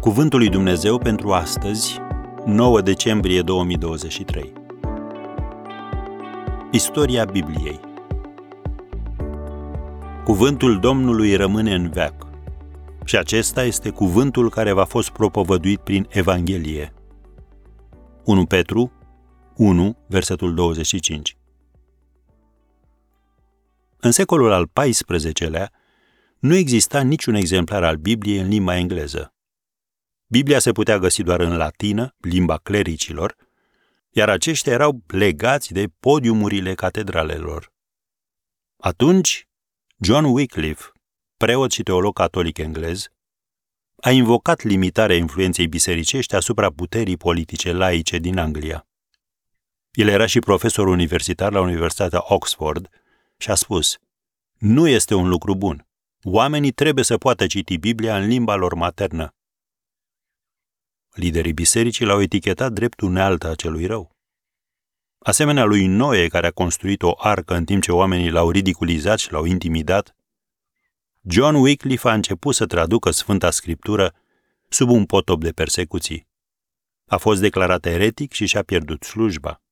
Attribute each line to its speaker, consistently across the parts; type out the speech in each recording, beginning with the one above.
Speaker 1: Cuvântul lui Dumnezeu pentru astăzi, 9 decembrie 2023. Istoria Bibliei. Cuvântul Domnului rămâne în veac. Și acesta este cuvântul care v-a fost propovăduit prin Evanghelie. 1 Petru 1, versetul 25. În secolul al XIV-lea, nu exista niciun exemplar al Bibliei în limba engleză. Biblia se putea găsi doar în latină, limba clericilor, iar aceștia erau legați de podiumurile catedralelor. Atunci, John Wycliffe, preot și teolog catolic englez, a invocat limitarea influenței bisericești asupra puterii politice laice din Anglia. El era și profesor universitar la Universitatea Oxford și a spus, nu este un lucru bun. Oamenii trebuie să poată citi Biblia în limba lor maternă. Liderii bisericii l-au etichetat drept unealtă a celui rău. Asemenea lui Noe, care a construit o arcă în timp ce oamenii l-au ridiculizat și l-au intimidat, John Wycliffe a început să traducă Sfânta Scriptură sub un potop de persecuții. A fost declarat eretic și și-a pierdut slujba.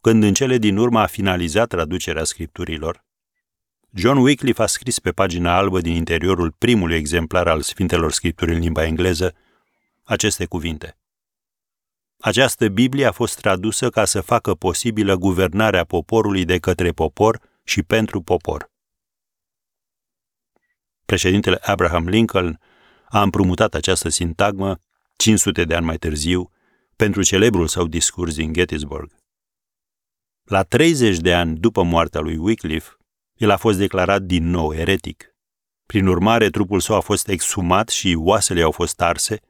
Speaker 1: Când în cele din urmă a finalizat traducerea scripturilor, John Wycliffe a scris pe pagina albă din interiorul primului exemplar al Sfintelor Scripturi în limba engleză aceste cuvinte. Această Biblie a fost tradusă ca să facă posibilă guvernarea poporului de către popor și pentru popor. Președintele Abraham Lincoln a împrumutat această sintagmă 500 de ani mai târziu pentru celebrul său discurs din Gettysburg. La 30 de ani după moartea lui Wycliffe, el a fost declarat din nou eretic. Prin urmare, trupul său a fost exhumat și oasele au fost arse,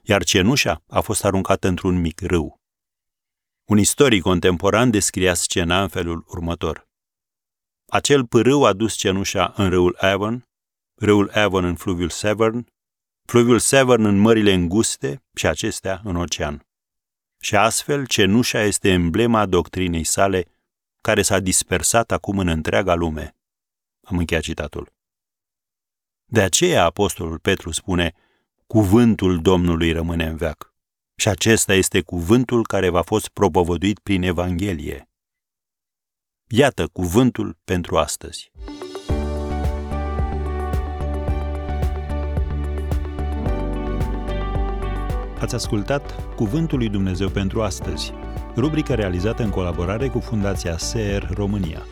Speaker 1: iar cenușa a fost aruncată într-un mic râu. Un istoric contemporan descria scena în felul următor. Acel pârâu a dus cenușa în râul Avon, râul Avon în fluviul Severn, fluviul Severn în mările înguste și acestea în ocean. Și astfel, cenușa este emblema doctrinei sale, care s-a dispersat acum în întreaga lume. Am încheiat citatul. De aceea apostolul Petru spune, cuvântul Domnului rămâne în veac. Și acesta este cuvântul care v-a fost propovăduit prin Evanghelie. Iată cuvântul pentru astăzi. Ați ascultat Cuvântul lui Dumnezeu pentru astăzi, rubrica realizată în colaborare cu Fundația SER România.